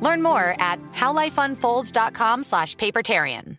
Learn more at howlifeunfolds.com slash papertarian.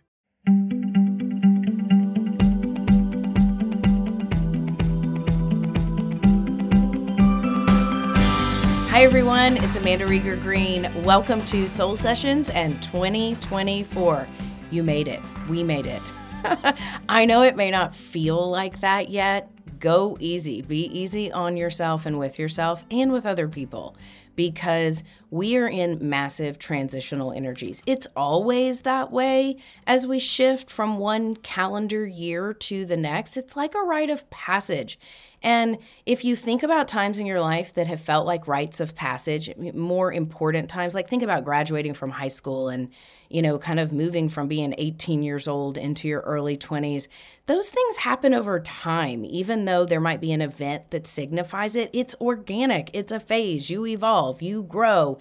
Hi, everyone. It's Amanda Rieger Green. Welcome to Soul Sessions and 2024. You made it. We made it. I know it may not feel like that yet. Go easy. Be easy on yourself and with yourself and with other people because we are in massive transitional energies. It's always that way as we shift from one calendar year to the next. It's like a rite of passage. And if you think about times in your life that have felt like rites of passage, more important times, like think about graduating from high school and, you know, kind of moving from being 18 years old into your early 20s, those things happen over time. Even though there might be an event that signifies it, it's organic, it's a phase. You evolve, you grow.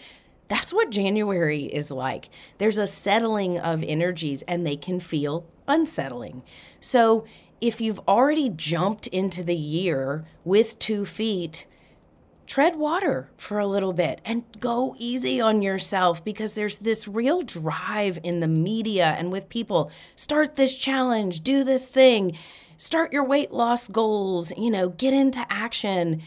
That's what January is like. There's a settling of energies and they can feel unsettling. So, if you've already jumped into the year with two feet, tread water for a little bit and go easy on yourself because there's this real drive in the media and with people. Start this challenge, do this thing, start your weight loss goals, you know, get into action.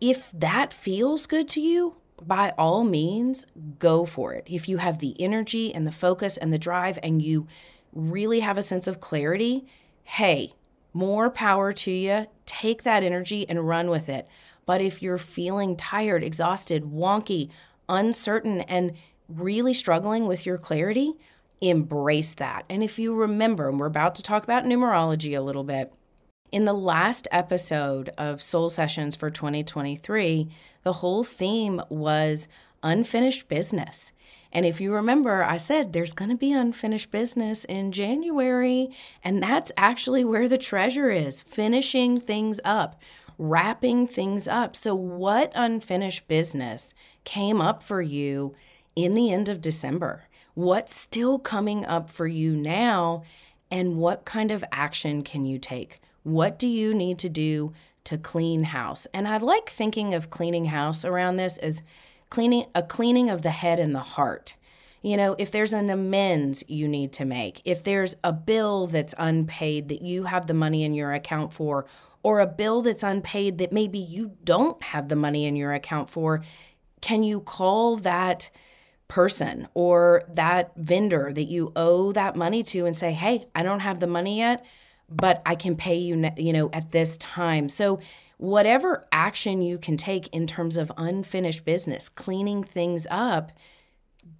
If that feels good to you, by all means, go for it. If you have the energy and the focus and the drive and you really have a sense of clarity, hey, more power to you. Take that energy and run with it. But if you're feeling tired, exhausted, wonky, uncertain, and really struggling with your clarity, embrace that. And if you remember, and we're about to talk about numerology a little bit, in the last episode of Soul Sessions for 2023, the whole theme was unfinished business. And if you remember, I said there's going to be unfinished business in January. And that's actually where the treasure is finishing things up, wrapping things up. So, what unfinished business came up for you in the end of December? What's still coming up for you now? And what kind of action can you take? What do you need to do to clean house? And I like thinking of cleaning house around this as cleaning a cleaning of the head and the heart. You know, if there's an amends you need to make, if there's a bill that's unpaid that you have the money in your account for, or a bill that's unpaid that maybe you don't have the money in your account for, can you call that person or that vendor that you owe that money to and say, "Hey, I don't have the money yet, but I can pay you, you know, at this time." So whatever action you can take in terms of unfinished business, cleaning things up,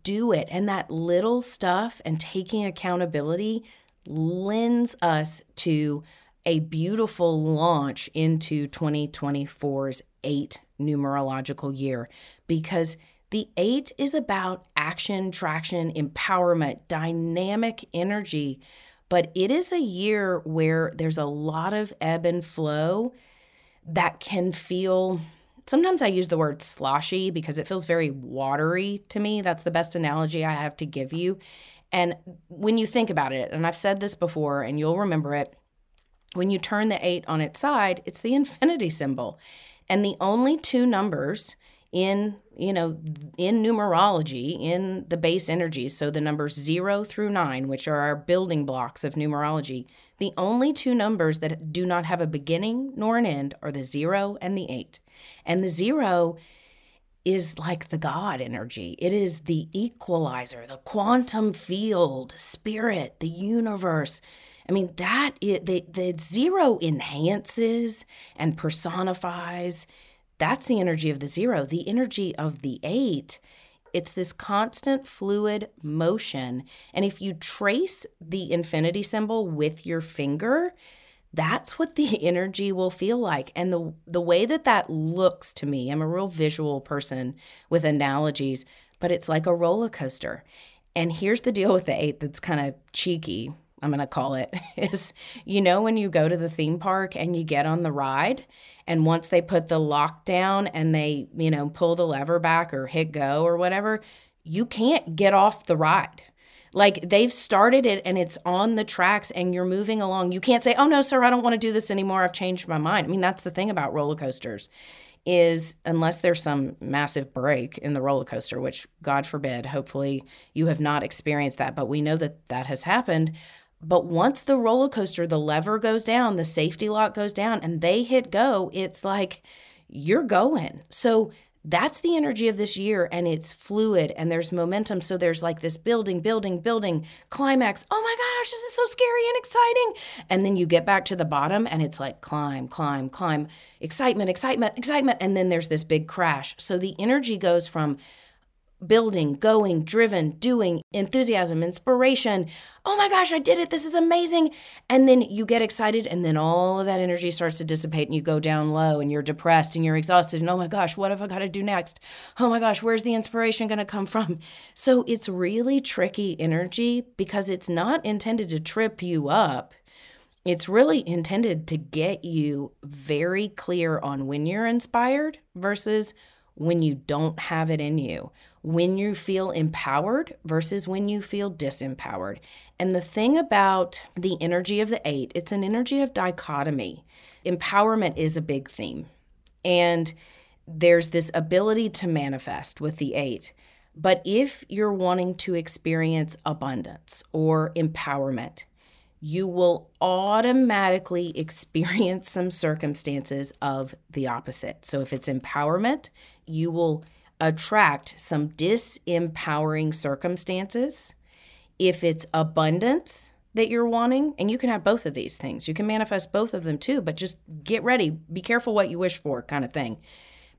do it. And that little stuff and taking accountability lends us to a beautiful launch into 2024's eight numerological year because the eight is about action, traction, empowerment, dynamic energy. But it is a year where there's a lot of ebb and flow that can feel Sometimes I use the word sloshy because it feels very watery to me. That's the best analogy I have to give you. And when you think about it, and I've said this before and you'll remember it, when you turn the eight on its side, it's the infinity symbol. And the only two numbers in you know in numerology in the base energies so the numbers 0 through 9 which are our building blocks of numerology the only two numbers that do not have a beginning nor an end are the 0 and the 8 and the 0 is like the god energy. It is the equalizer the quantum field spirit the universe. I mean, that the, the zero enhances and personifies that's the energy of the zero. The energy of the eight, it's this constant fluid motion. And if you trace the infinity symbol with your finger, that's what the energy will feel like and the the way that that looks to me i'm a real visual person with analogies but it's like a roller coaster and here's the deal with the eight that's kind of cheeky I'm going to call it, is you know, when you go to the theme park and you get on the ride, and once they put the lockdown and they, you know, pull the lever back or hit go or whatever, you can't get off the ride. Like they've started it and it's on the tracks and you're moving along. You can't say, oh no, sir, I don't want to do this anymore. I've changed my mind. I mean, that's the thing about roller coasters is unless there's some massive break in the roller coaster, which God forbid, hopefully you have not experienced that, but we know that that has happened. But once the roller coaster, the lever goes down, the safety lock goes down, and they hit go, it's like you're going. So that's the energy of this year, and it's fluid and there's momentum. So there's like this building, building, building, climax. Oh my gosh, this is so scary and exciting. And then you get back to the bottom, and it's like climb, climb, climb, excitement, excitement, excitement. And then there's this big crash. So the energy goes from building, going, driven, doing, enthusiasm, inspiration. Oh my gosh, I did it. This is amazing. And then you get excited, and then all of that energy starts to dissipate, and you go down low, and you're depressed, and you're exhausted. And oh my gosh, what have I got to do next? Oh my gosh, where's the inspiration going to come from? So it's really tricky energy because it's not intended to trip you up. It's really intended to get you very clear on when you're inspired versus when you don't have it in you, when you feel empowered versus when you feel disempowered. And the thing about the energy of the eight, it's an energy of dichotomy. Empowerment is a big theme. And there's this ability to manifest with the eight. But if you're wanting to experience abundance or empowerment, you will automatically experience some circumstances of the opposite. So if it's empowerment, you will attract some disempowering circumstances. If it's abundance that you're wanting, and you can have both of these things, you can manifest both of them too, but just get ready, be careful what you wish for, kind of thing.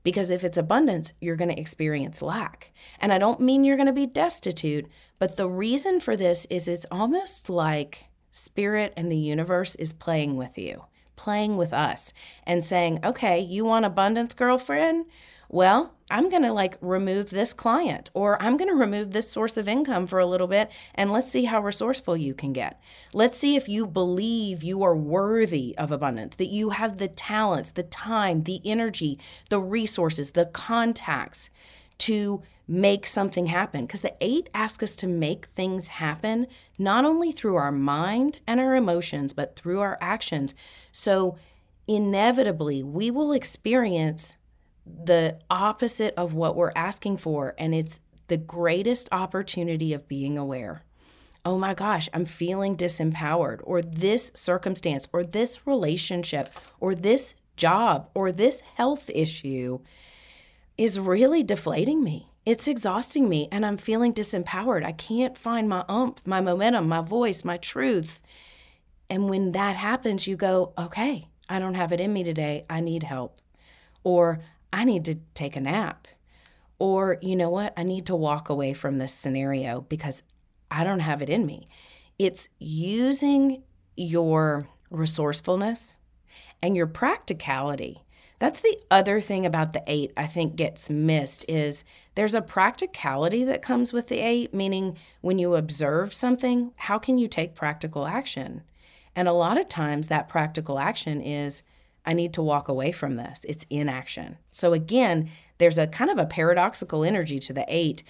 Because if it's abundance, you're going to experience lack. And I don't mean you're going to be destitute, but the reason for this is it's almost like spirit and the universe is playing with you, playing with us, and saying, okay, you want abundance, girlfriend? Well, I'm going to like remove this client or I'm going to remove this source of income for a little bit and let's see how resourceful you can get. Let's see if you believe you are worthy of abundance, that you have the talents, the time, the energy, the resources, the contacts to make something happen. Because the eight ask us to make things happen, not only through our mind and our emotions, but through our actions. So, inevitably, we will experience the opposite of what we're asking for. And it's the greatest opportunity of being aware. Oh my gosh, I'm feeling disempowered, or this circumstance, or this relationship, or this job, or this health issue is really deflating me. It's exhausting me, and I'm feeling disempowered. I can't find my umph, my momentum, my voice, my truth. And when that happens, you go, okay, I don't have it in me today. I need help. Or I need to take a nap. Or, you know what? I need to walk away from this scenario because I don't have it in me. It's using your resourcefulness and your practicality. That's the other thing about the eight I think gets missed is there's a practicality that comes with the eight, meaning when you observe something, how can you take practical action? And a lot of times that practical action is I need to walk away from this. It's inaction. So again, there's a kind of a paradoxical energy to the eight,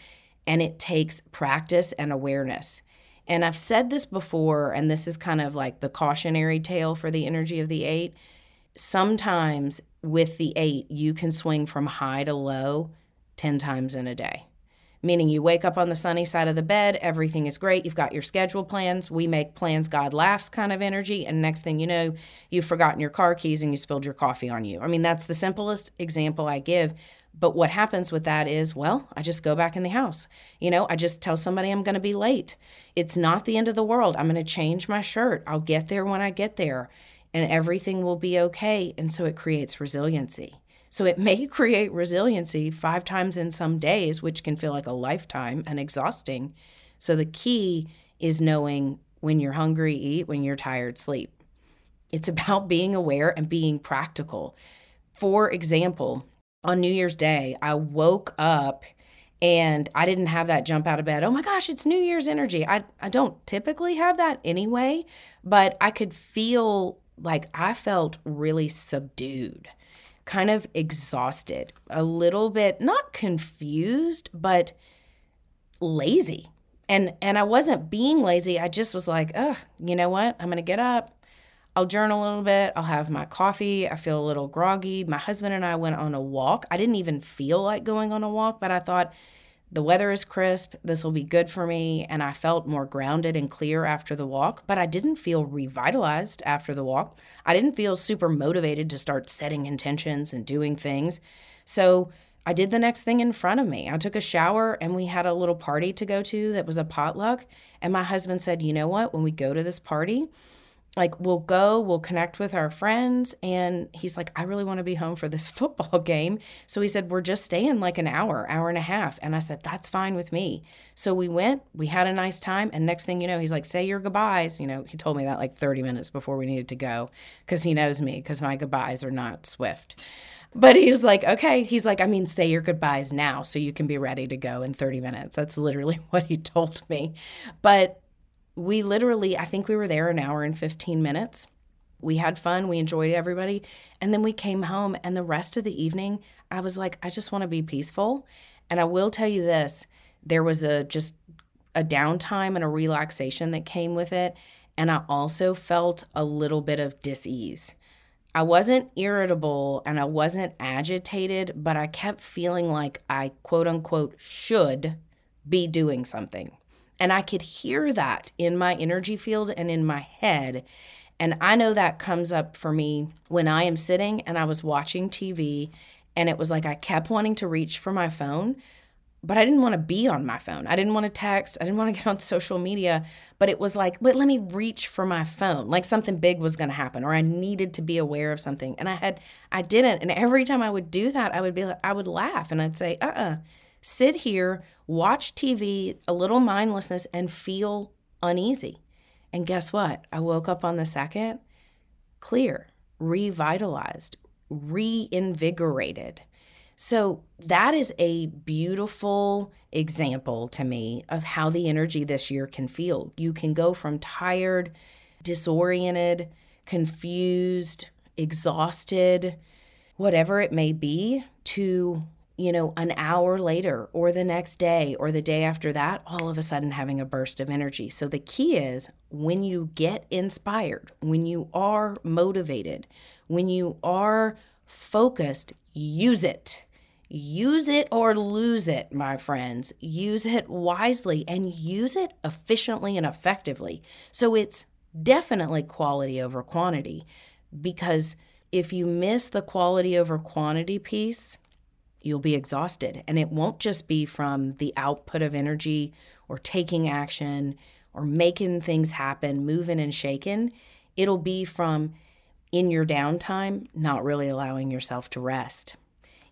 and it takes practice and awareness. And I've said this before, and this is kind of like the cautionary tale for the energy of the eight. Sometimes with the eight, you can swing from high to low 10 times in a day meaning you wake up on the sunny side of the bed, everything is great, you've got your schedule plans, we make plans, God laughs kind of energy, and next thing you know, you've forgotten your car keys and you spilled your coffee on you. I mean, that's the simplest example I give. But what happens with that is, well, I just go back in the house. You know, I just tell somebody I'm going to be late. It's not the end of the world. I'm going to change my shirt. I'll get there when I get there, and everything will be okay. And so it creates resiliency. So it may create resiliency five times in some days, which can feel like a lifetime and exhausting. So the key is knowing when you're hungry, eat, when you're tired, sleep. It's about being aware and being practical. For example, on New Year's Day, I woke up and I didn't have that jump out of bed. Oh my gosh, it's New Year's energy. I, I don't typically have that anyway, but I could feel like I felt really subdued kind of exhausted, a little bit not confused, but lazy. And and I wasn't being lazy. I just was like, "Ugh, you know what? I'm going to get up. I'll journal a little bit. I'll have my coffee. I feel a little groggy. My husband and I went on a walk. I didn't even feel like going on a walk, but I thought the weather is crisp. This will be good for me. And I felt more grounded and clear after the walk, but I didn't feel revitalized after the walk. I didn't feel super motivated to start setting intentions and doing things. So I did the next thing in front of me. I took a shower and we had a little party to go to that was a potluck. And my husband said, You know what? When we go to this party, like we'll go we'll connect with our friends and he's like i really want to be home for this football game. So he said we're just staying like an hour hour and a half. And i said that's fine with me. So we went we had a nice time and next thing you know he's like say your goodbyes you know he told me that like 30 minutes before we needed to go because he knows me because my goodbyes are not swift. But he was like okay he's like i mean say your goodbyes now so you can be ready to go in 30 minutes. That's literally what he told me. But we literally, I think we were there an hour and 15 minutes. We had fun, we enjoyed everybody. And then we came home, and the rest of the evening, I was like, I just want to be peaceful. And I will tell you this there was a just a downtime and a relaxation that came with it. And I also felt a little bit of dis-ease. I wasn't irritable and I wasn't agitated, but I kept feeling like I quote unquote should be doing something. And I could hear that in my energy field and in my head. And I know that comes up for me when I am sitting and I was watching TV and it was like I kept wanting to reach for my phone, but I didn't want to be on my phone. I didn't want to text. I didn't want to get on social media, but it was like, but let me reach for my phone. Like something big was going to happen or I needed to be aware of something. And I had I didn't. And every time I would do that, I would be I would laugh and I'd say, "Uh-uh sit here, watch TV, a little mindlessness, and feel uneasy. And guess what? I woke up on the second clear, revitalized, reinvigorated. So, that is a beautiful example to me of how the energy this year can feel. You can go from tired, disoriented, confused, exhausted, whatever it may be, to you know, an hour later or the next day or the day after that, all of a sudden having a burst of energy. So the key is when you get inspired, when you are motivated, when you are focused, use it. Use it or lose it, my friends. Use it wisely and use it efficiently and effectively. So it's definitely quality over quantity because if you miss the quality over quantity piece, you'll be exhausted. And it won't just be from the output of energy or taking action or making things happen, moving and shaking. It'll be from in your downtime, not really allowing yourself to rest.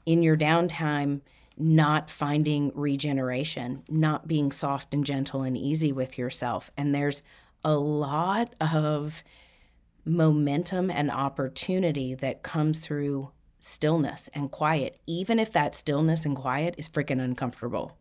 In your downtime, not finding regeneration, not being soft and gentle and easy with yourself. And there's a lot of momentum and opportunity that comes through stillness and quiet, even if that stillness and quiet is freaking uncomfortable.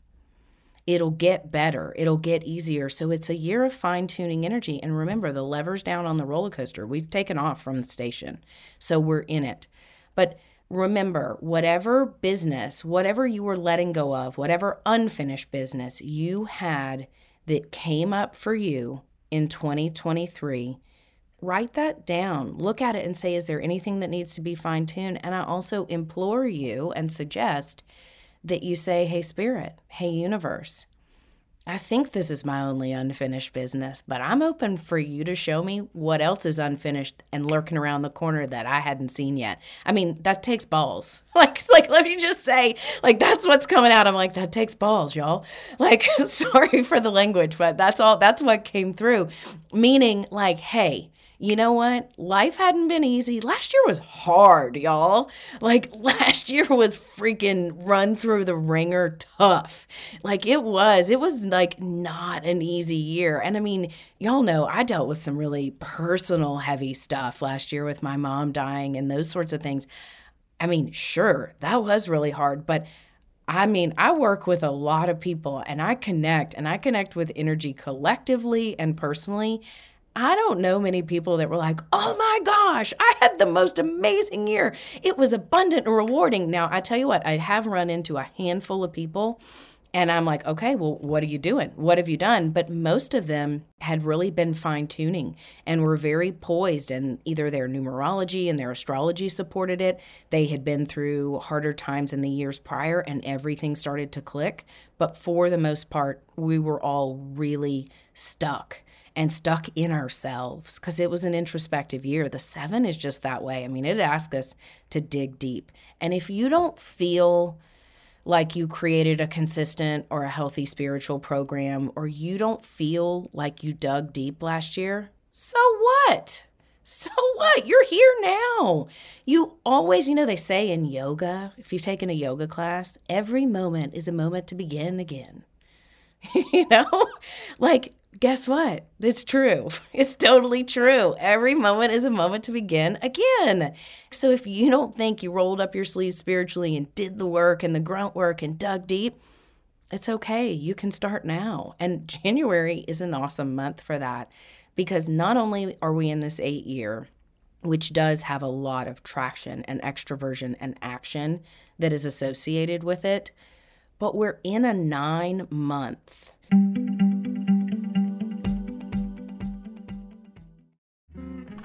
it'll get better, it'll get easier. So it's a year of fine tuning energy. And remember, the lever's down on the roller coaster. We've taken off from the station, so we're in it. But remember, whatever business, whatever you were letting go of, whatever unfinished business you had that came up for you in 2023, write that down. Look at it and say, is there anything that needs to be fine tuned? And I also implore you and suggest that you say, hey, Spirit, hey, Universe, I think this is my only unfinished business, but I'm open for you to show me what else is unfinished and lurking around the corner that I hadn't seen yet. I mean, that takes balls. Like, like let me just say, like that's what's coming out. I'm like, that takes balls, y'all. Like, sorry for the language, but that's all. That's what came through. Meaning, like, hey, you know what? Life hadn't been easy. Last year was hard, y'all. Like, last year was freaking run through the wringer tough. Like, it was. It was like not an easy year. And I mean, y'all know I dealt with some really personal, heavy stuff last year with my mom dying and those sorts of things. I mean, sure, that was really hard, but I mean, I work with a lot of people and I connect and I connect with energy collectively and personally. I don't know many people that were like, oh my gosh, I had the most amazing year. It was abundant and rewarding. Now, I tell you what, I have run into a handful of people, and I'm like, okay, well, what are you doing? What have you done? But most of them had really been fine tuning and were very poised, and either their numerology and their astrology supported it. They had been through harder times in the years prior, and everything started to click. But for the most part, we were all really stuck and stuck in ourselves because it was an introspective year. The seven is just that way. I mean, it asks us to dig deep. And if you don't feel like you created a consistent or a healthy spiritual program, or you don't feel like you dug deep last year, so what? So what? You're here now. You always, you know, they say in yoga, if you've taken a yoga class, every moment is a moment to begin again. you know, like guess what? It's true. It's totally true. Every moment is a moment to begin again. So if you don't think you rolled up your sleeves spiritually and did the work and the grunt work and dug deep, it's okay. You can start now. And January is an awesome month for that because not only are we in this eight year, which does have a lot of traction and extroversion and action that is associated with it, but we're in a nine month.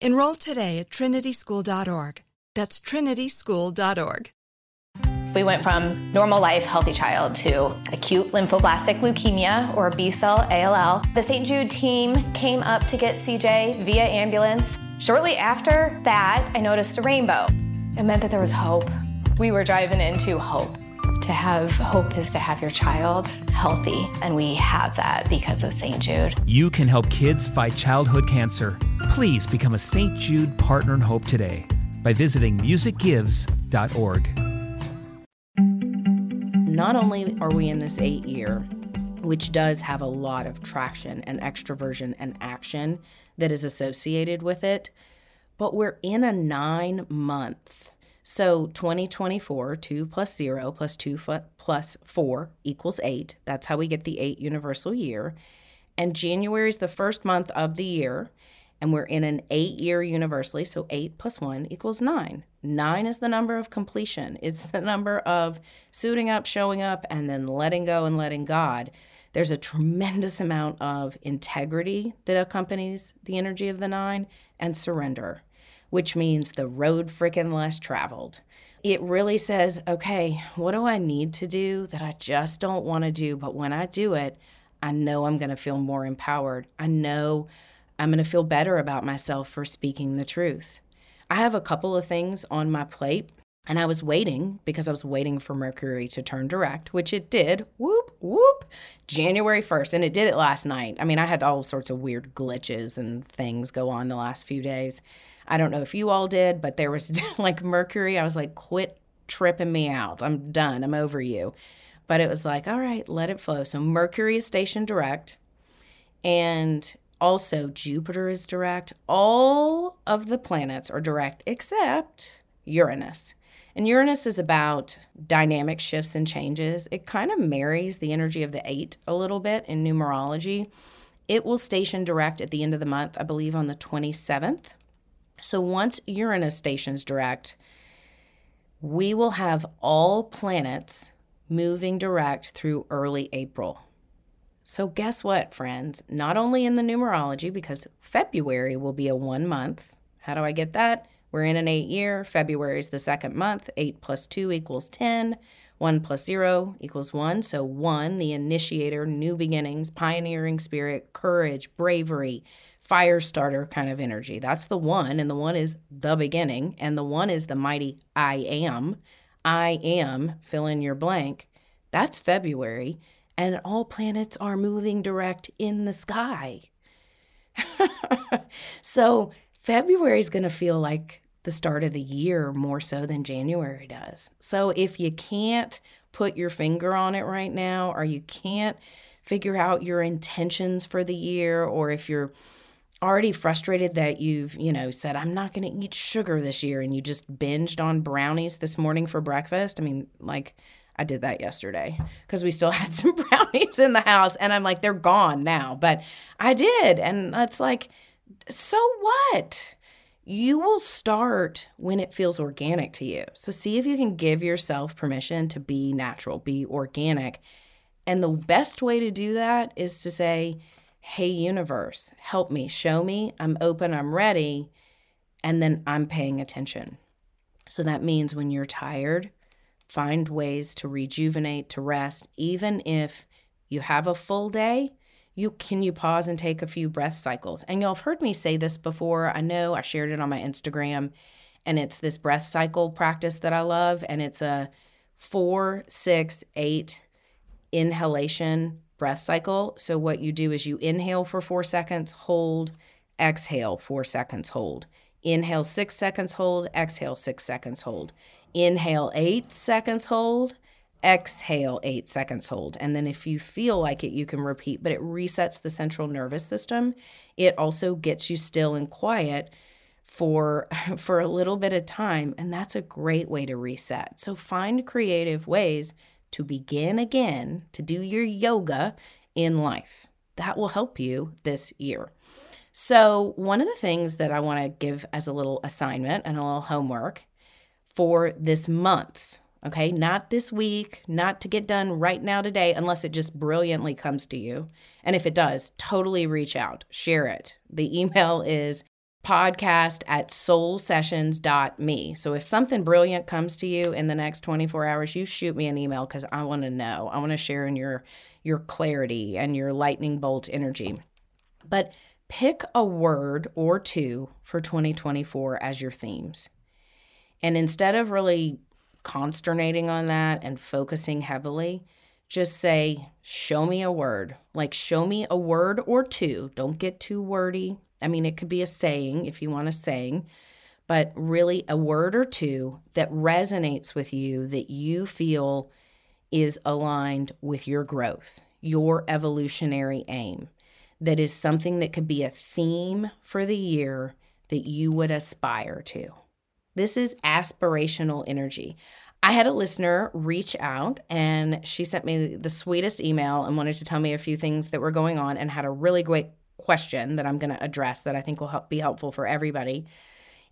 Enroll today at trinityschool.org. That's trinityschool.org. We went from normal life, healthy child to acute lymphoblastic leukemia or B cell ALL. The St. Jude team came up to get CJ via ambulance. Shortly after that, I noticed a rainbow. It meant that there was hope. We were driving into hope. To have hope is to have your child healthy, and we have that because of St. Jude. You can help kids fight childhood cancer. Please become a St. Jude Partner in Hope today by visiting musicgives.org. Not only are we in this eight year, which does have a lot of traction and extroversion and action that is associated with it, but we're in a nine month so 2024, 2 plus 0 plus 2 plus 4 equals 8. That's how we get the 8 universal year. And January is the first month of the year, and we're in an 8 year universally. So 8 plus 1 equals 9. 9 is the number of completion, it's the number of suiting up, showing up, and then letting go and letting God. There's a tremendous amount of integrity that accompanies the energy of the nine and surrender, which means the road freaking less traveled. It really says, okay, what do I need to do that I just don't want to do? But when I do it, I know I'm going to feel more empowered. I know I'm going to feel better about myself for speaking the truth. I have a couple of things on my plate, and I was waiting because I was waiting for Mercury to turn direct, which it did. Whoop, whoop, January 1st. And it did it last night. I mean, I had all sorts of weird glitches and things go on the last few days. I don't know if you all did, but there was like Mercury. I was like, quit tripping me out. I'm done. I'm over you. But it was like, all right, let it flow. So Mercury is station direct. And also, Jupiter is direct. All of the planets are direct except Uranus. And Uranus is about dynamic shifts and changes. It kind of marries the energy of the eight a little bit in numerology. It will station direct at the end of the month, I believe on the 27th. So once Uranus stations direct, we will have all planets moving direct through early April. So, guess what, friends? Not only in the numerology, because February will be a one month. How do I get that? We're in an eight year. February is the second month. Eight plus two equals 10. One plus zero equals one. So, one, the initiator, new beginnings, pioneering spirit, courage, bravery, fire starter kind of energy. That's the one. And the one is the beginning. And the one is the mighty I am. I am, fill in your blank. That's February and all planets are moving direct in the sky. so February is going to feel like the start of the year more so than January does. So if you can't put your finger on it right now, or you can't figure out your intentions for the year, or if you're already frustrated that you've, you know, said, I'm not going to eat sugar this year, and you just binged on brownies this morning for breakfast. I mean, like, I did that yesterday because we still had some brownies in the house and I'm like, they're gone now. But I did. And it's like, so what? You will start when it feels organic to you. So see if you can give yourself permission to be natural, be organic. And the best way to do that is to say, Hey, universe, help me, show me, I'm open, I'm ready. And then I'm paying attention. So that means when you're tired, Find ways to rejuvenate, to rest, even if you have a full day. You can you pause and take a few breath cycles. And y'all have heard me say this before. I know I shared it on my Instagram, and it's this breath cycle practice that I love, and it's a four, six, eight inhalation breath cycle. So what you do is you inhale for four seconds, hold, exhale four seconds, hold. Inhale six seconds, hold, exhale six seconds, hold. Inhale eight seconds, hold. Exhale eight seconds, hold. And then if you feel like it, you can repeat, but it resets the central nervous system. It also gets you still and quiet for for a little bit of time and that's a great way to reset. So find creative ways to begin again to do your yoga in life. That will help you this year. So, one of the things that I want to give as a little assignment and a little homework for this month. Okay, not this week, not to get done right now today, unless it just brilliantly comes to you. And if it does, totally reach out, share it. The email is podcast at soulsessions.me. So if something brilliant comes to you in the next 24 hours, you shoot me an email because I want to know. I want to share in your your clarity and your lightning bolt energy. But pick a word or two for 2024 as your themes. And instead of really consternating on that and focusing heavily, just say, show me a word. Like, show me a word or two. Don't get too wordy. I mean, it could be a saying if you want a saying, but really a word or two that resonates with you that you feel is aligned with your growth, your evolutionary aim. That is something that could be a theme for the year that you would aspire to. This is aspirational energy. I had a listener reach out and she sent me the sweetest email and wanted to tell me a few things that were going on and had a really great question that I'm going to address that I think will help be helpful for everybody.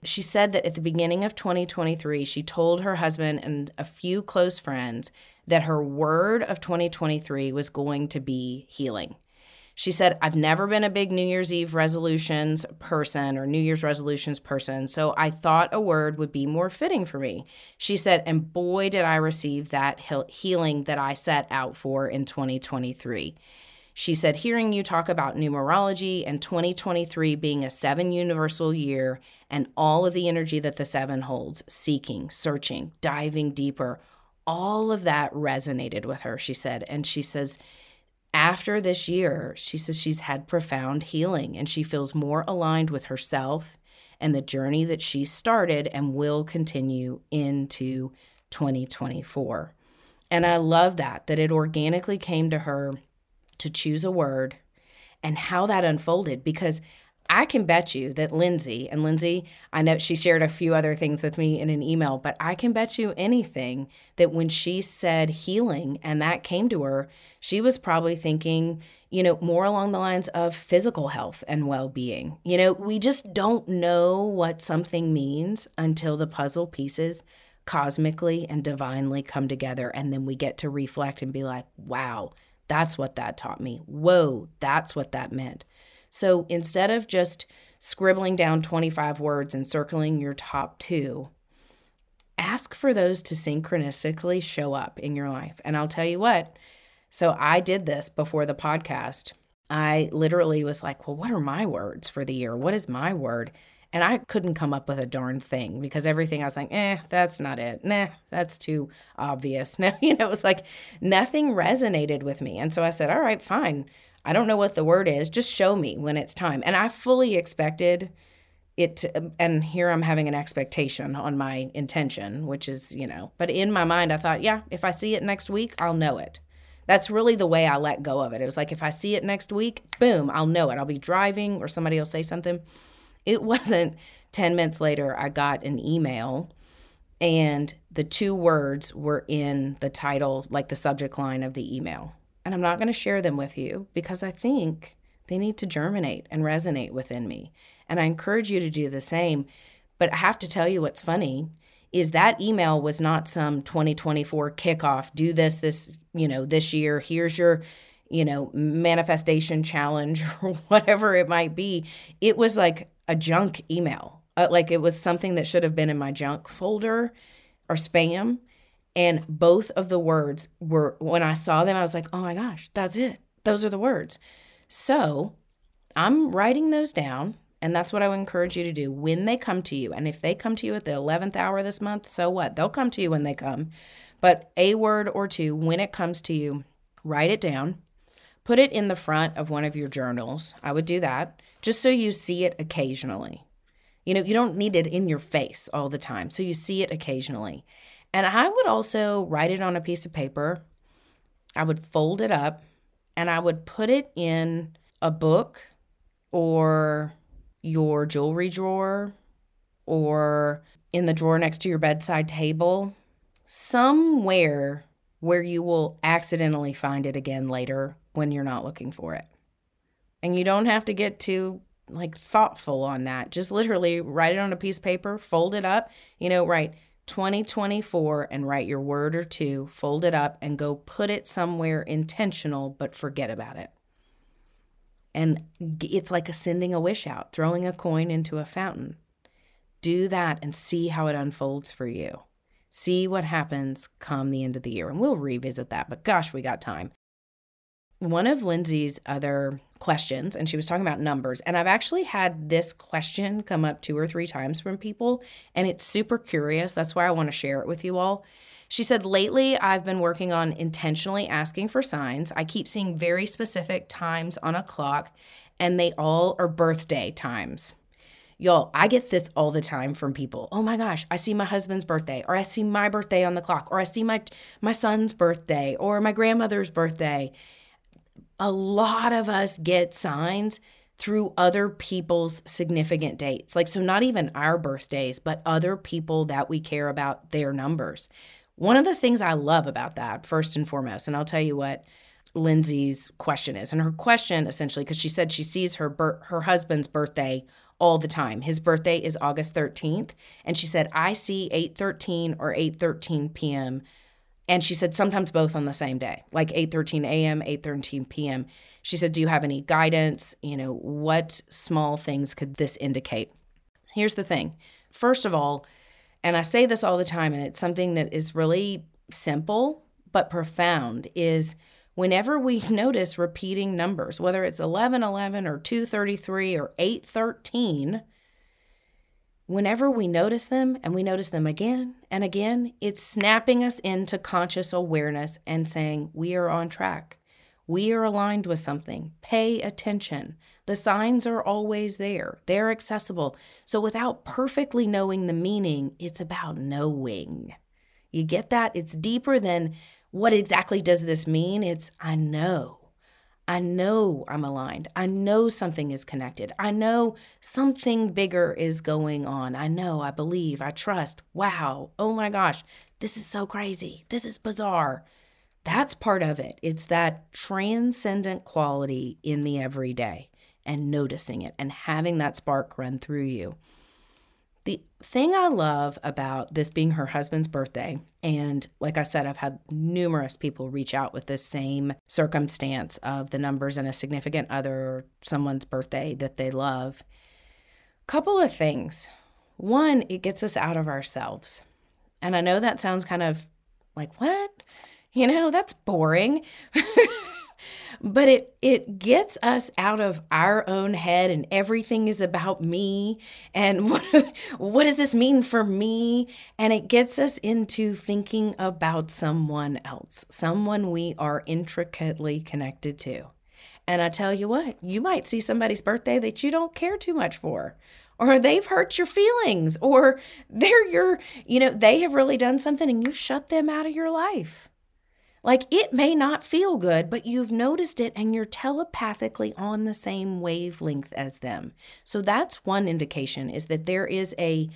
She said that at the beginning of 2023, she told her husband and a few close friends that her word of 2023 was going to be healing. She said, I've never been a big New Year's Eve resolutions person or New Year's resolutions person, so I thought a word would be more fitting for me. She said, and boy, did I receive that healing that I set out for in 2023. She said, hearing you talk about numerology and 2023 being a seven universal year and all of the energy that the seven holds, seeking, searching, diving deeper, all of that resonated with her, she said. And she says, after this year, she says she's had profound healing and she feels more aligned with herself and the journey that she started and will continue into 2024. And I love that, that it organically came to her to choose a word and how that unfolded because I can bet you that Lindsay, and Lindsay, I know she shared a few other things with me in an email, but I can bet you anything that when she said healing and that came to her, she was probably thinking, you know, more along the lines of physical health and well being. You know, we just don't know what something means until the puzzle pieces cosmically and divinely come together. And then we get to reflect and be like, wow, that's what that taught me. Whoa, that's what that meant. So instead of just scribbling down 25 words and circling your top two, ask for those to synchronistically show up in your life. And I'll tell you what, so I did this before the podcast. I literally was like, well, what are my words for the year? What is my word? And I couldn't come up with a darn thing because everything I was like, eh, that's not it. Nah, that's too obvious. No, you know, it was like nothing resonated with me. And so I said, all right, fine. I don't know what the word is. Just show me when it's time. And I fully expected it to, and here I'm having an expectation on my intention, which is, you know, but in my mind, I thought, yeah, if I see it next week, I'll know it. That's really the way I let go of it. It was like, if I see it next week, boom, I'll know it. I'll be driving or somebody will say something. It wasn't 10 minutes later, I got an email and the two words were in the title, like the subject line of the email. And I'm not going to share them with you because I think they need to germinate and resonate within me. And I encourage you to do the same. But I have to tell you what's funny is that email was not some 2024 kickoff, do this, this, you know, this year. Here's your, you know, manifestation challenge or whatever it might be. It was like a junk email. Uh, like it was something that should have been in my junk folder or spam. And both of the words were, when I saw them, I was like, oh my gosh, that's it. Those are the words. So I'm writing those down. And that's what I would encourage you to do when they come to you. And if they come to you at the 11th hour this month, so what? They'll come to you when they come. But a word or two, when it comes to you, write it down, put it in the front of one of your journals. I would do that just so you see it occasionally. You know, you don't need it in your face all the time. So you see it occasionally. And I would also write it on a piece of paper. I would fold it up and I would put it in a book or your jewelry drawer or in the drawer next to your bedside table, somewhere where you will accidentally find it again later when you're not looking for it. And you don't have to get too like thoughtful on that. Just literally write it on a piece of paper, fold it up, you know, write 2024 and write your word or two, fold it up, and go put it somewhere intentional, but forget about it. And it's like sending a wish out, throwing a coin into a fountain. Do that and see how it unfolds for you. See what happens come the end of the year. And we'll revisit that, but gosh, we got time. One of Lindsay's other questions, and she was talking about numbers. And I've actually had this question come up two or three times from people, and it's super curious. That's why I want to share it with you all. She said, Lately, I've been working on intentionally asking for signs. I keep seeing very specific times on a clock, and they all are birthday times. Y'all, I get this all the time from people. Oh my gosh, I see my husband's birthday, or I see my birthday on the clock, or I see my my son's birthday, or my grandmother's birthday a lot of us get signs through other people's significant dates. Like, so not even our birthdays, but other people that we care about, their numbers. One of the things I love about that, first and foremost, and I'll tell you what, Lindsay's question is. And her question essentially, because she said she sees her bir- her husband's birthday all the time. His birthday is August 13th. And she said, I see 8:13 or 8:13 p.m. And she said sometimes both on the same day, like 8:13 a.m., 8:13 p.m. She said, Do you have any guidance? You know, what small things could this indicate? Here's the thing. First of all, and I say this all the time, and it's something that is really simple but profound, is whenever we notice repeating numbers, whether it's 1111 or 233 or 813, whenever we notice them and we notice them again and again, it's snapping us into conscious awareness and saying, We are on track. We are aligned with something. Pay attention. The signs are always there, they're accessible. So, without perfectly knowing the meaning, it's about knowing. You get that? It's deeper than what exactly does this mean? It's I know. I know I'm aligned. I know something is connected. I know something bigger is going on. I know, I believe, I trust. Wow. Oh my gosh. This is so crazy. This is bizarre. That's part of it. It's that transcendent quality in the everyday and noticing it and having that spark run through you. The thing I love about this being her husband's birthday, and like I said, I've had numerous people reach out with this same circumstance of the numbers and a significant other someone's birthday that they love. Couple of things. One, it gets us out of ourselves. And I know that sounds kind of like, what? You know, that's boring. but it it gets us out of our own head and everything is about me and what what does this mean for me? And it gets us into thinking about someone else someone we are intricately connected to. And i tell you what you might see somebody's birthday that you don't care too much for or they've hurt your feelings or they're your you know they have really done something and you shut them out of your life like it may not feel good, but you've noticed it and you're telepathically on the same wavelength as them. So that's one indication is that there is a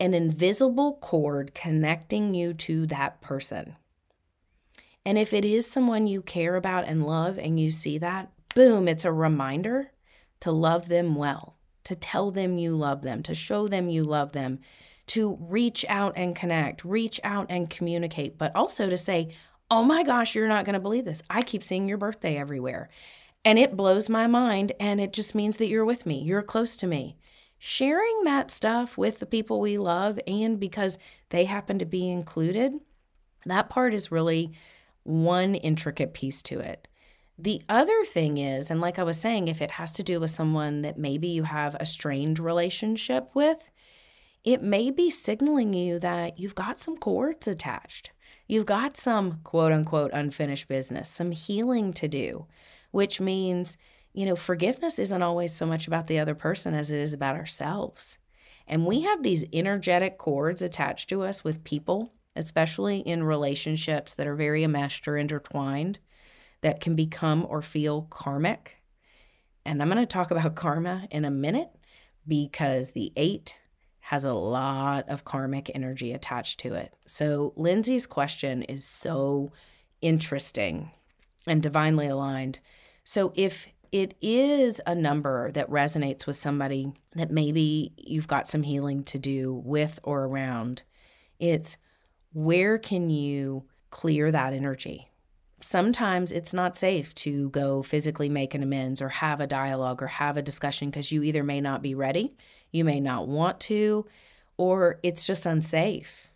an invisible cord connecting you to that person. And if it is someone you care about and love and you see that, boom, it's a reminder to love them well, to tell them you love them, to show them you love them, to reach out and connect, reach out and communicate, but also to say, oh my gosh, you're not going to believe this. I keep seeing your birthday everywhere. And it blows my mind. And it just means that you're with me, you're close to me. Sharing that stuff with the people we love and because they happen to be included, that part is really one intricate piece to it. The other thing is, and like I was saying, if it has to do with someone that maybe you have a strained relationship with, it may be signaling you that you've got some cords attached. You've got some quote unquote unfinished business, some healing to do, which means, you know, forgiveness isn't always so much about the other person as it is about ourselves. And we have these energetic cords attached to us with people, especially in relationships that are very enmeshed or intertwined, that can become or feel karmic. And I'm going to talk about karma in a minute because the eight has a lot of karmic energy attached to it. So, Lindsay's question is so interesting and divinely aligned. So, if it is a number that resonates with somebody that maybe you've got some healing to do with or around, it's where can you clear that energy? Sometimes it's not safe to go physically make an amends or have a dialogue or have a discussion because you either may not be ready you may not want to, or it's just unsafe.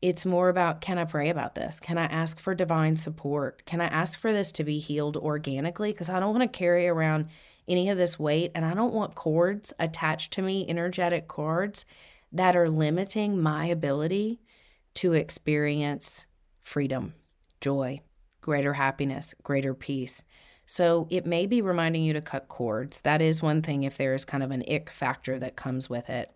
It's more about can I pray about this? Can I ask for divine support? Can I ask for this to be healed organically? Because I don't want to carry around any of this weight and I don't want cords attached to me, energetic cords that are limiting my ability to experience freedom, joy, greater happiness, greater peace. So it may be reminding you to cut cords. That is one thing if there is kind of an ick factor that comes with it.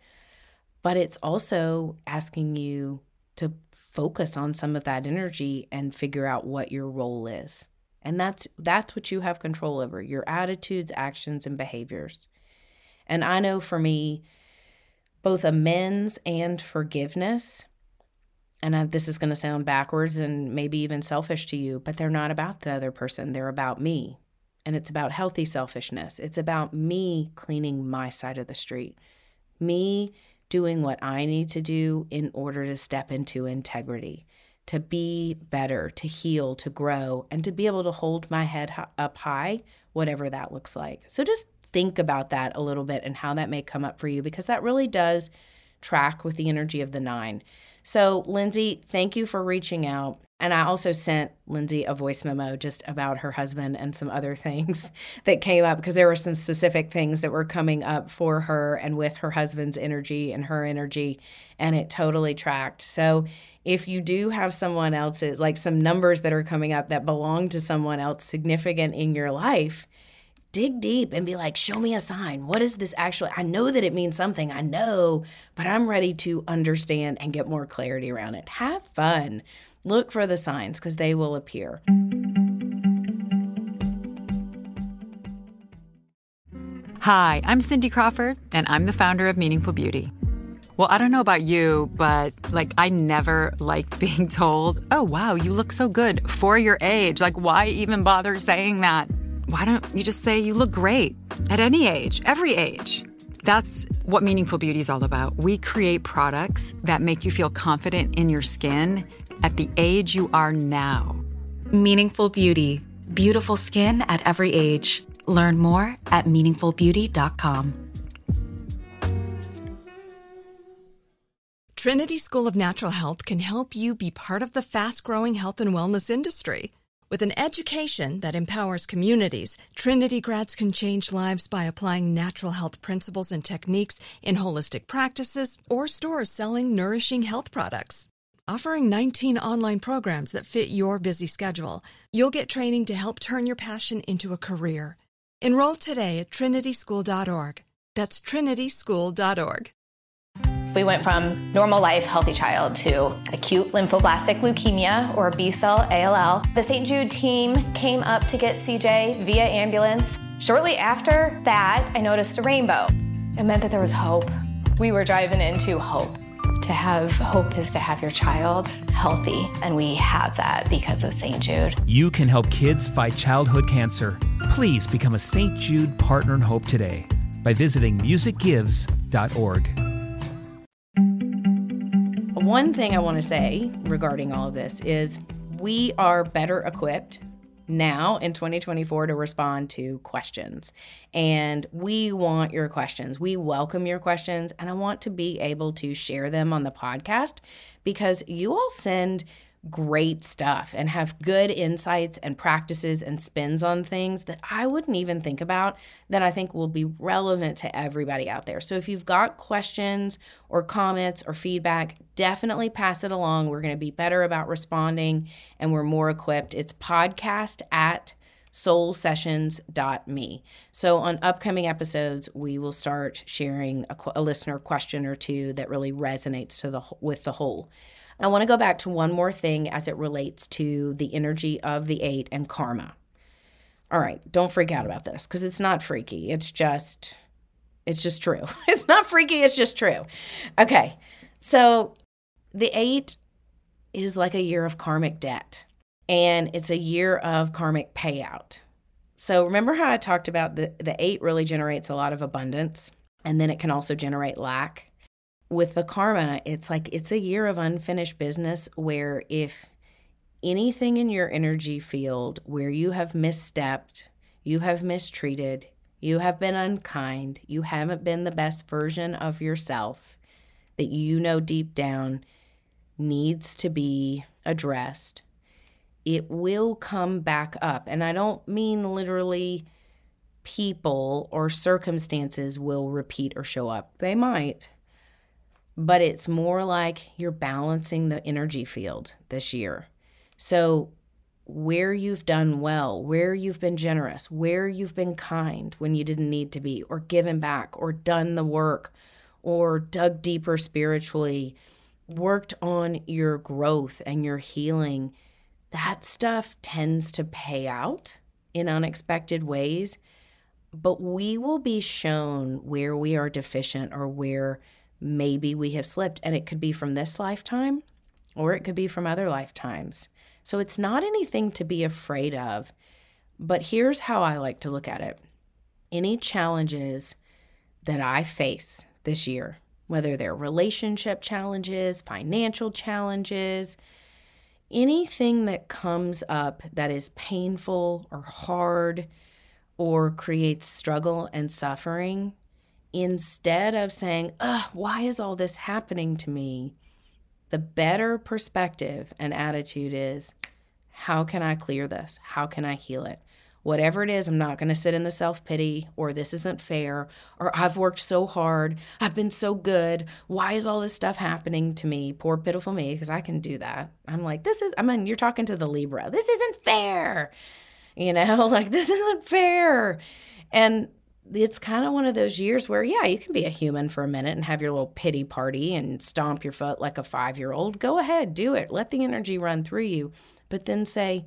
But it's also asking you to focus on some of that energy and figure out what your role is. And that's that's what you have control over, your attitudes, actions and behaviors. And I know for me both amends and forgiveness and this is going to sound backwards and maybe even selfish to you, but they're not about the other person. They're about me. And it's about healthy selfishness. It's about me cleaning my side of the street, me doing what I need to do in order to step into integrity, to be better, to heal, to grow, and to be able to hold my head up high, whatever that looks like. So just think about that a little bit and how that may come up for you because that really does track with the energy of the nine. So, Lindsay, thank you for reaching out. And I also sent Lindsay a voice memo just about her husband and some other things that came up because there were some specific things that were coming up for her and with her husband's energy and her energy. And it totally tracked. So if you do have someone else's, like some numbers that are coming up that belong to someone else significant in your life, dig deep and be like, show me a sign. What is this actually? I know that it means something. I know, but I'm ready to understand and get more clarity around it. Have fun. Look for the signs because they will appear. Hi, I'm Cindy Crawford, and I'm the founder of Meaningful Beauty. Well, I don't know about you, but like I never liked being told, oh, wow, you look so good for your age. Like, why even bother saying that? why don't you just say you look great at any age, every age? That's what Meaningful Beauty is all about. We create products that make you feel confident in your skin at the age you are now. Meaningful Beauty, beautiful skin at every age. Learn more at meaningfulbeauty.com. Trinity School of Natural Health can help you be part of the fast growing health and wellness industry. With an education that empowers communities, Trinity grads can change lives by applying natural health principles and techniques in holistic practices or stores selling nourishing health products. Offering 19 online programs that fit your busy schedule, you'll get training to help turn your passion into a career. Enroll today at trinityschool.org. That's trinityschool.org. We went from normal life, healthy child to acute lymphoblastic leukemia or B cell ALL. The St. Jude team came up to get CJ via ambulance. Shortly after that, I noticed a rainbow. It meant that there was hope. We were driving into hope. To have hope is to have your child healthy, and we have that because of St. Jude. You can help kids fight childhood cancer. Please become a St. Jude Partner in Hope today by visiting musicgives.org. One thing I want to say regarding all of this is we are better equipped now in 2024 to respond to questions. And we want your questions. We welcome your questions. And I want to be able to share them on the podcast because you all send great stuff and have good insights and practices and spins on things that I wouldn't even think about that I think will be relevant to everybody out there. So if you've got questions or comments or feedback, definitely pass it along. We're going to be better about responding and we're more equipped. It's podcast at soulsessions.me. So on upcoming episodes, we will start sharing a, a listener question or two that really resonates to the with the whole. I want to go back to one more thing as it relates to the energy of the eight and karma. All right, don't freak out about this because it's not freaky. It's just, it's just true. It's not freaky, it's just true. Okay, so the eight is like a year of karmic debt and it's a year of karmic payout. So remember how I talked about the, the eight really generates a lot of abundance and then it can also generate lack? With the karma, it's like it's a year of unfinished business where if anything in your energy field where you have misstepped, you have mistreated, you have been unkind, you haven't been the best version of yourself that you know deep down needs to be addressed, it will come back up. And I don't mean literally people or circumstances will repeat or show up, they might but it's more like you're balancing the energy field this year. So, where you've done well, where you've been generous, where you've been kind when you didn't need to be, or given back, or done the work, or dug deeper spiritually, worked on your growth and your healing, that stuff tends to pay out in unexpected ways. But we will be shown where we are deficient or where maybe we have slipped. And it could be from this lifetime or it could be from other lifetimes. So it's not anything to be afraid of. But here's how I like to look at it any challenges that I face this year, whether they're relationship challenges, financial challenges, anything that comes up that is painful or hard or creates struggle and suffering, instead of saying, Ugh, why is all this happening to me? The better perspective and attitude is, how can I clear this? How can I heal it? Whatever it is, I'm not going to sit in the self pity or this isn't fair or I've worked so hard. I've been so good. Why is all this stuff happening to me? Poor, pitiful me, because I can do that. I'm like, this is, I mean, you're talking to the Libra. This isn't fair. You know, like, this isn't fair. And it's kind of one of those years where, yeah, you can be a human for a minute and have your little pity party and stomp your foot like a five year old. Go ahead, do it. Let the energy run through you. But then say,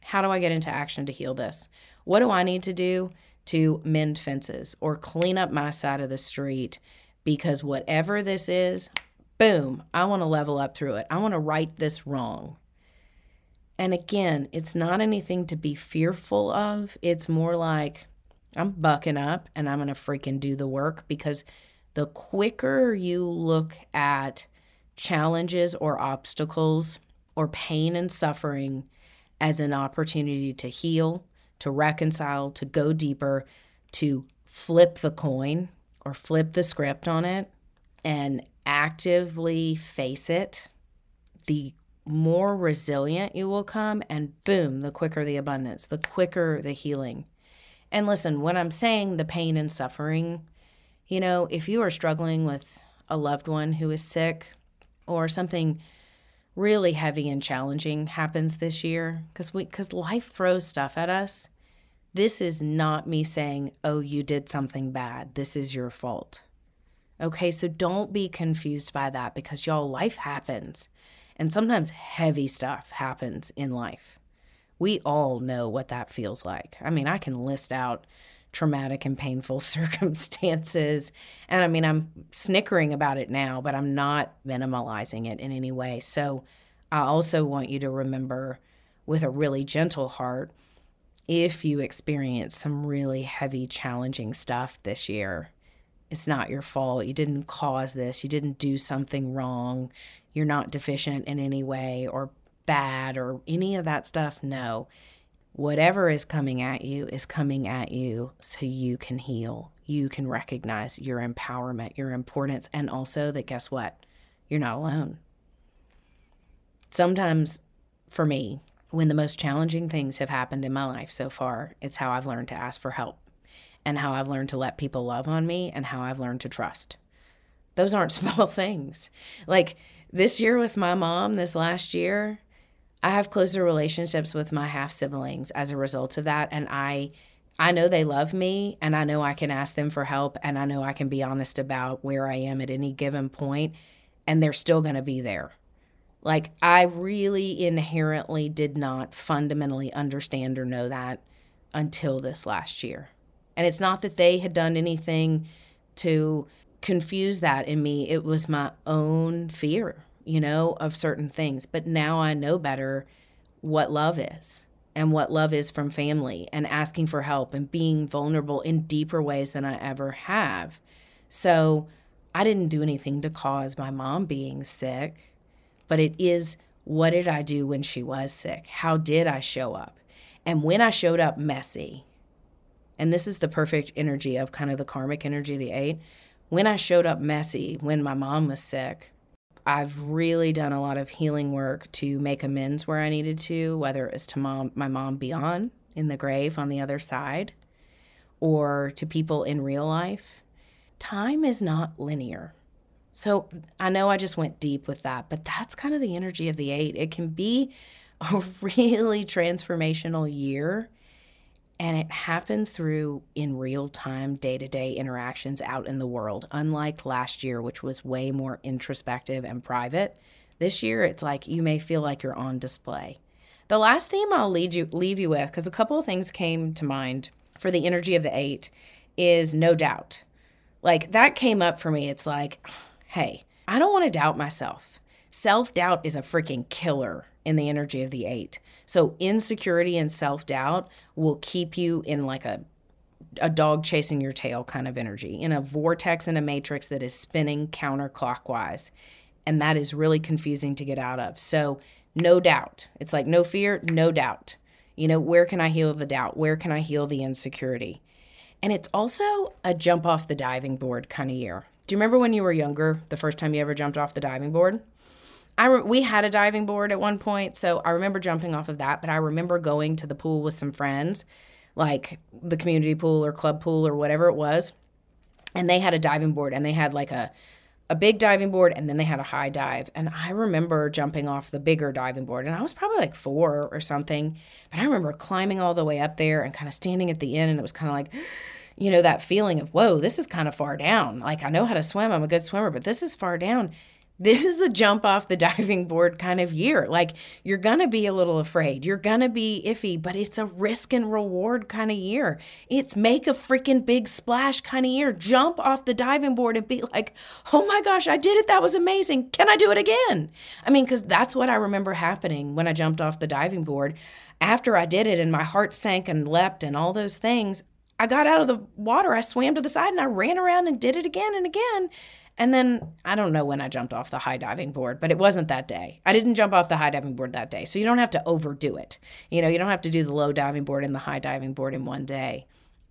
how do I get into action to heal this? What do I need to do to mend fences or clean up my side of the street? Because whatever this is, boom, I want to level up through it. I want to right this wrong. And again, it's not anything to be fearful of. It's more like I'm bucking up and I'm going to freaking do the work because the quicker you look at challenges or obstacles or pain and suffering as an opportunity to heal, to reconcile, to go deeper, to flip the coin or flip the script on it and actively face it, the more resilient you will come. And boom, the quicker the abundance, the quicker the healing. And listen, when I'm saying the pain and suffering, you know, if you are struggling with a loved one who is sick or something really heavy and challenging happens this year because we because life throws stuff at us this is not me saying oh you did something bad. This is your fault. Okay so don't be confused by that because y'all life happens. And sometimes heavy stuff happens in life we all know what that feels like i mean i can list out traumatic and painful circumstances. And I mean, I'm snickering about it now, but I'm not minimalizing it in any way. So I also want you to remember with a really gentle heart if you experience some really heavy, challenging stuff this year, it's not your fault. You didn't cause this. You didn't do something wrong. You're not deficient in any way or bad or any of that stuff. No whatever is coming at you is coming at you so you can heal. You can recognize your empowerment, your importance, and also that guess what? You're not alone. Sometimes for me, when the most challenging things have happened in my life so far, it's how I've learned to ask for help and how I've learned to let people love on me and how I've learned to trust. Those aren't small things. Like this year with my mom, this last year, I have closer relationships with my half siblings as a result of that and I I know they love me and I know I can ask them for help and I know I can be honest about where I am at any given point and they're still going to be there. Like I really inherently did not fundamentally understand or know that until this last year. And it's not that they had done anything to confuse that in me. It was my own fear you know, of certain things. But now I know better what love is and what love is from family and asking for help and being vulnerable in deeper ways than I ever have. So I didn't do anything to cause my mom being sick, but it is what did I do when she was sick? How did I show up? And when I showed up messy, and this is the perfect energy of kind of the karmic energy of the eight, when I showed up messy when my mom was sick, I've really done a lot of healing work to make amends where I needed to, whether it was to mom, my mom beyond in the grave on the other side or to people in real life. Time is not linear. So I know I just went deep with that, but that's kind of the energy of the eight. It can be a really transformational year and it happens through in real time, day to day interactions out in the world. Unlike last year, which was way more introspective and private, this year it's like you may feel like you're on display. The last theme I'll lead you, leave you with, because a couple of things came to mind for the energy of the eight, is no doubt. Like that came up for me. It's like, hey, I don't want to doubt myself. Self doubt is a freaking killer in the energy of the eight. So, insecurity and self doubt will keep you in like a a dog chasing your tail kind of energy in a vortex and a matrix that is spinning counterclockwise. And that is really confusing to get out of. So, no doubt. It's like no fear, no doubt. You know, where can I heal the doubt? Where can I heal the insecurity? And it's also a jump off the diving board kind of year. Do you remember when you were younger, the first time you ever jumped off the diving board? I re- we had a diving board at one point, so I remember jumping off of that, but I remember going to the pool with some friends, like the community pool or club pool or whatever it was, and they had a diving board and they had like a a big diving board and then they had a high dive. And I remember jumping off the bigger diving board and I was probably like 4 or something, but I remember climbing all the way up there and kind of standing at the end and it was kind of like you know that feeling of whoa this is kind of far down like i know how to swim i'm a good swimmer but this is far down this is a jump off the diving board kind of year. Like you're going to be a little afraid. You're going to be iffy, but it's a risk and reward kind of year. It's make a freaking big splash kind of year. Jump off the diving board and be like, oh my gosh, I did it. That was amazing. Can I do it again? I mean, because that's what I remember happening when I jumped off the diving board. After I did it and my heart sank and leapt and all those things, I got out of the water. I swam to the side and I ran around and did it again and again. And then I don't know when I jumped off the high diving board, but it wasn't that day. I didn't jump off the high diving board that day. So you don't have to overdo it. You know, you don't have to do the low diving board and the high diving board in one day.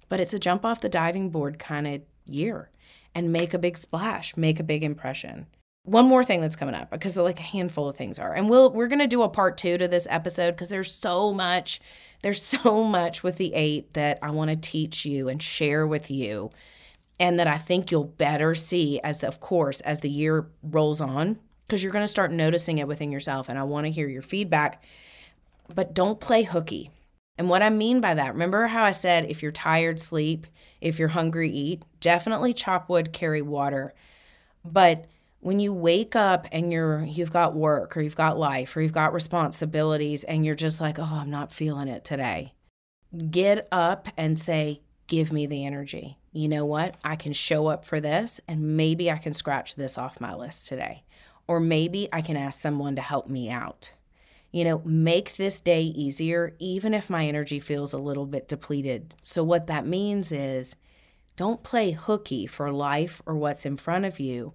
But it's a jump off the diving board kind of year and make a big splash, make a big impression. One more thing that's coming up because like a handful of things are. And we'll we're going to do a part 2 to this episode because there's so much there's so much with the 8 that I want to teach you and share with you and that I think you'll better see as the, of course as the year rolls on because you're going to start noticing it within yourself and I want to hear your feedback but don't play hooky. And what I mean by that, remember how I said if you're tired, sleep, if you're hungry, eat, definitely chop wood, carry water. But when you wake up and you're you've got work or you've got life or you've got responsibilities and you're just like, "Oh, I'm not feeling it today." Get up and say, "Give me the energy." you know what? I can show up for this and maybe I can scratch this off my list today. Or maybe I can ask someone to help me out. You know, make this day easier, even if my energy feels a little bit depleted. So, what that means is don't play hooky for life or what's in front of you,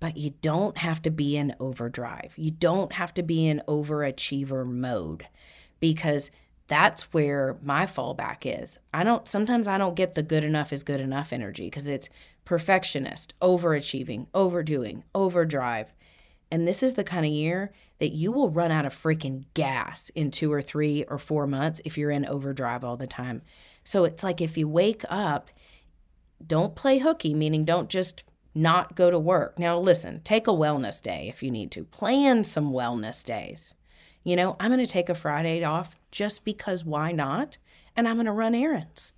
but you don't have to be in overdrive. You don't have to be in overachiever mode because that's where my fallback is. I don't sometimes I don't get the good enough is good enough energy because it's perfectionist, overachieving, overdoing, overdrive. And this is the kind of year that you will run out of freaking gas in 2 or 3 or 4 months if you're in overdrive all the time. So it's like if you wake up, don't play hooky, meaning don't just not go to work. Now listen, take a wellness day if you need to. Plan some wellness days. You know, I'm going to take a Friday off just because why not? And I'm going to run errands,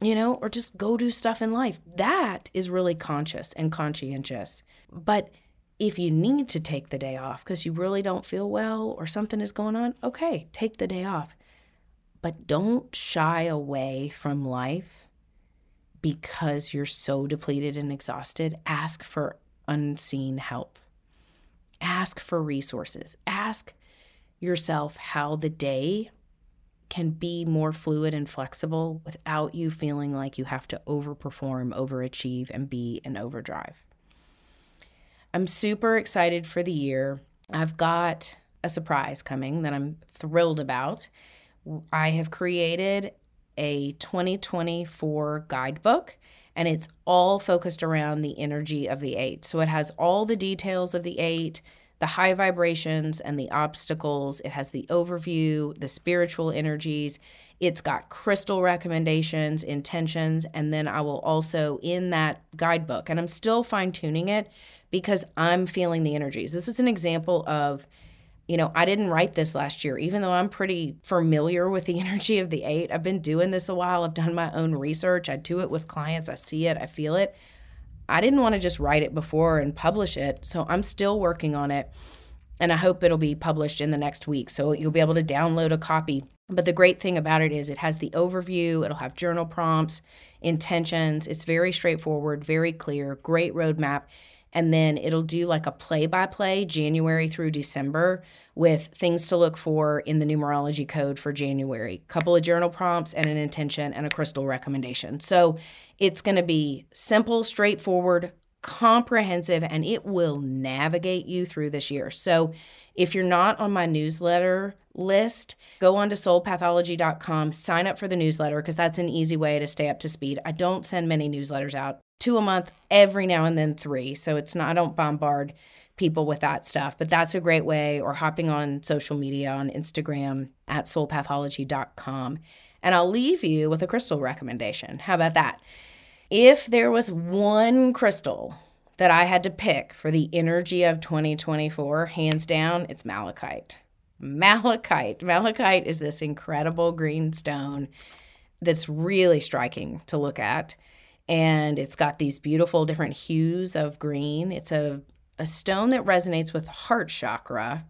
you know, or just go do stuff in life. That is really conscious and conscientious. But if you need to take the day off because you really don't feel well or something is going on, okay, take the day off. But don't shy away from life because you're so depleted and exhausted. Ask for unseen help. Ask for resources. Ask yourself how the day can be more fluid and flexible without you feeling like you have to overperform, overachieve, and be in overdrive. I'm super excited for the year. I've got a surprise coming that I'm thrilled about. I have created a 2024 guidebook and it's all focused around the energy of the eight. So it has all the details of the eight, the high vibrations and the obstacles. It has the overview, the spiritual energies. It's got crystal recommendations, intentions, and then I will also in that guidebook, and I'm still fine tuning it because I'm feeling the energies. This is an example of, you know, I didn't write this last year, even though I'm pretty familiar with the energy of the eight. I've been doing this a while, I've done my own research, I do it with clients, I see it, I feel it. I didn't want to just write it before and publish it. So I'm still working on it. And I hope it'll be published in the next week. So you'll be able to download a copy. But the great thing about it is it has the overview, it'll have journal prompts, intentions. It's very straightforward, very clear, great roadmap. And then it'll do like a play by play January through December with things to look for in the numerology code for January. Couple of journal prompts and an intention and a crystal recommendation. So it's going to be simple, straightforward, comprehensive, and it will navigate you through this year. So if you're not on my newsletter list, go on to soulpathology.com, sign up for the newsletter because that's an easy way to stay up to speed. I don't send many newsletters out two a month, every now and then three. So it's not, I don't bombard people with that stuff, but that's a great way, or hopping on social media on Instagram at soulpathology.com. And I'll leave you with a crystal recommendation. How about that? If there was one crystal that I had to pick for the energy of 2024, hands down, it's malachite. Malachite. Malachite is this incredible green stone that's really striking to look at and it's got these beautiful different hues of green. It's a, a stone that resonates with heart chakra,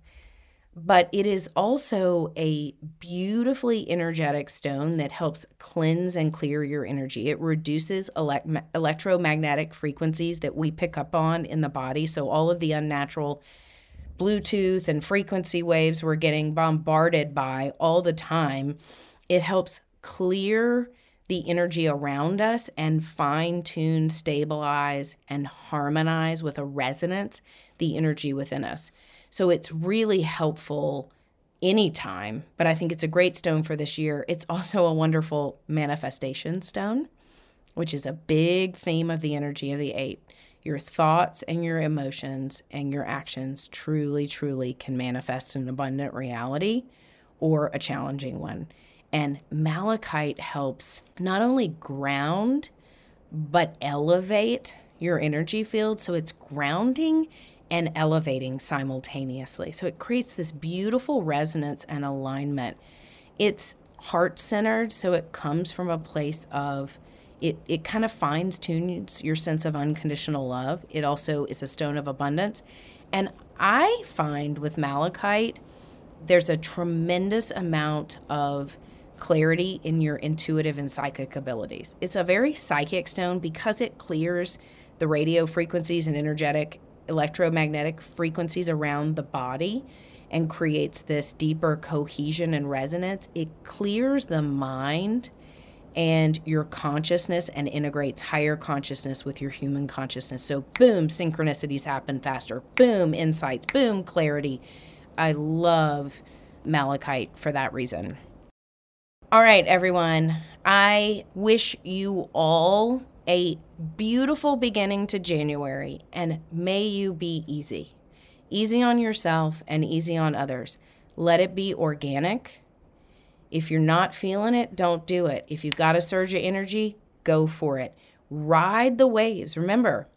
but it is also a beautifully energetic stone that helps cleanse and clear your energy. It reduces elect- electromagnetic frequencies that we pick up on in the body. So, all of the unnatural Bluetooth and frequency waves we're getting bombarded by all the time, it helps clear the energy around us and fine tune, stabilize, and harmonize with a resonance the energy within us. So it's really helpful anytime, but I think it's a great stone for this year. It's also a wonderful manifestation stone, which is a big theme of the energy of the eight. Your thoughts and your emotions and your actions truly, truly can manifest an abundant reality or a challenging one. And malachite helps not only ground, but elevate your energy field. So it's grounding and elevating simultaneously. So it creates this beautiful resonance and alignment. It's heart centered, so it comes from a place of it, it kind of fines tunes your sense of unconditional love. It also is a stone of abundance. And I find with malachite, there's a tremendous amount of clarity in your intuitive and psychic abilities. It's a very psychic stone because it clears the radio frequencies and energetic electromagnetic frequencies around the body and creates this deeper cohesion and resonance. It clears the mind and your consciousness and integrates higher consciousness with your human consciousness. So, boom, synchronicities happen faster. Boom, insights. Boom, clarity. I love malachite for that reason. All right, everyone. I wish you all a beautiful beginning to January and may you be easy. Easy on yourself and easy on others. Let it be organic. If you're not feeling it, don't do it. If you've got a surge of energy, go for it. Ride the waves. Remember,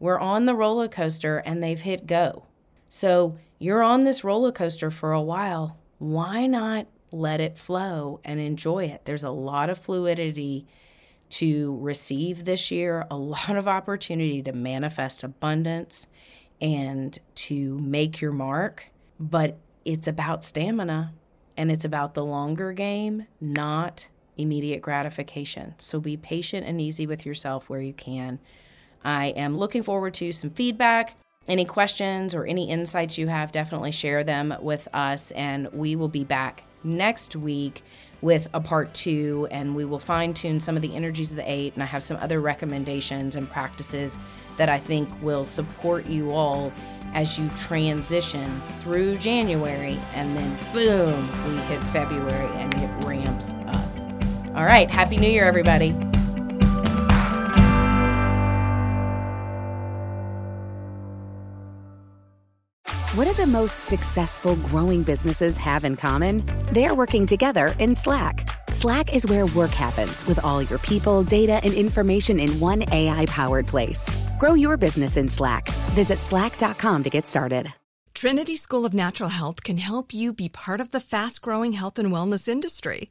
we're on the roller coaster and they've hit go. So you're on this roller coaster for a while. Why not let it flow and enjoy it. There's a lot of fluidity to receive this year, a lot of opportunity to manifest abundance and to make your mark, but it's about stamina and it's about the longer game, not immediate gratification. So be patient and easy with yourself where you can. I am looking forward to some feedback. Any questions or any insights you have, definitely share them with us, and we will be back next week with a part two, and we will fine tune some of the energies of the eight. And I have some other recommendations and practices that I think will support you all as you transition through January. And then, boom, we hit February and it ramps up. All right. Happy New Year, everybody. What do the most successful growing businesses have in common? They're working together in Slack. Slack is where work happens with all your people, data, and information in one AI powered place. Grow your business in Slack. Visit slack.com to get started. Trinity School of Natural Health can help you be part of the fast growing health and wellness industry.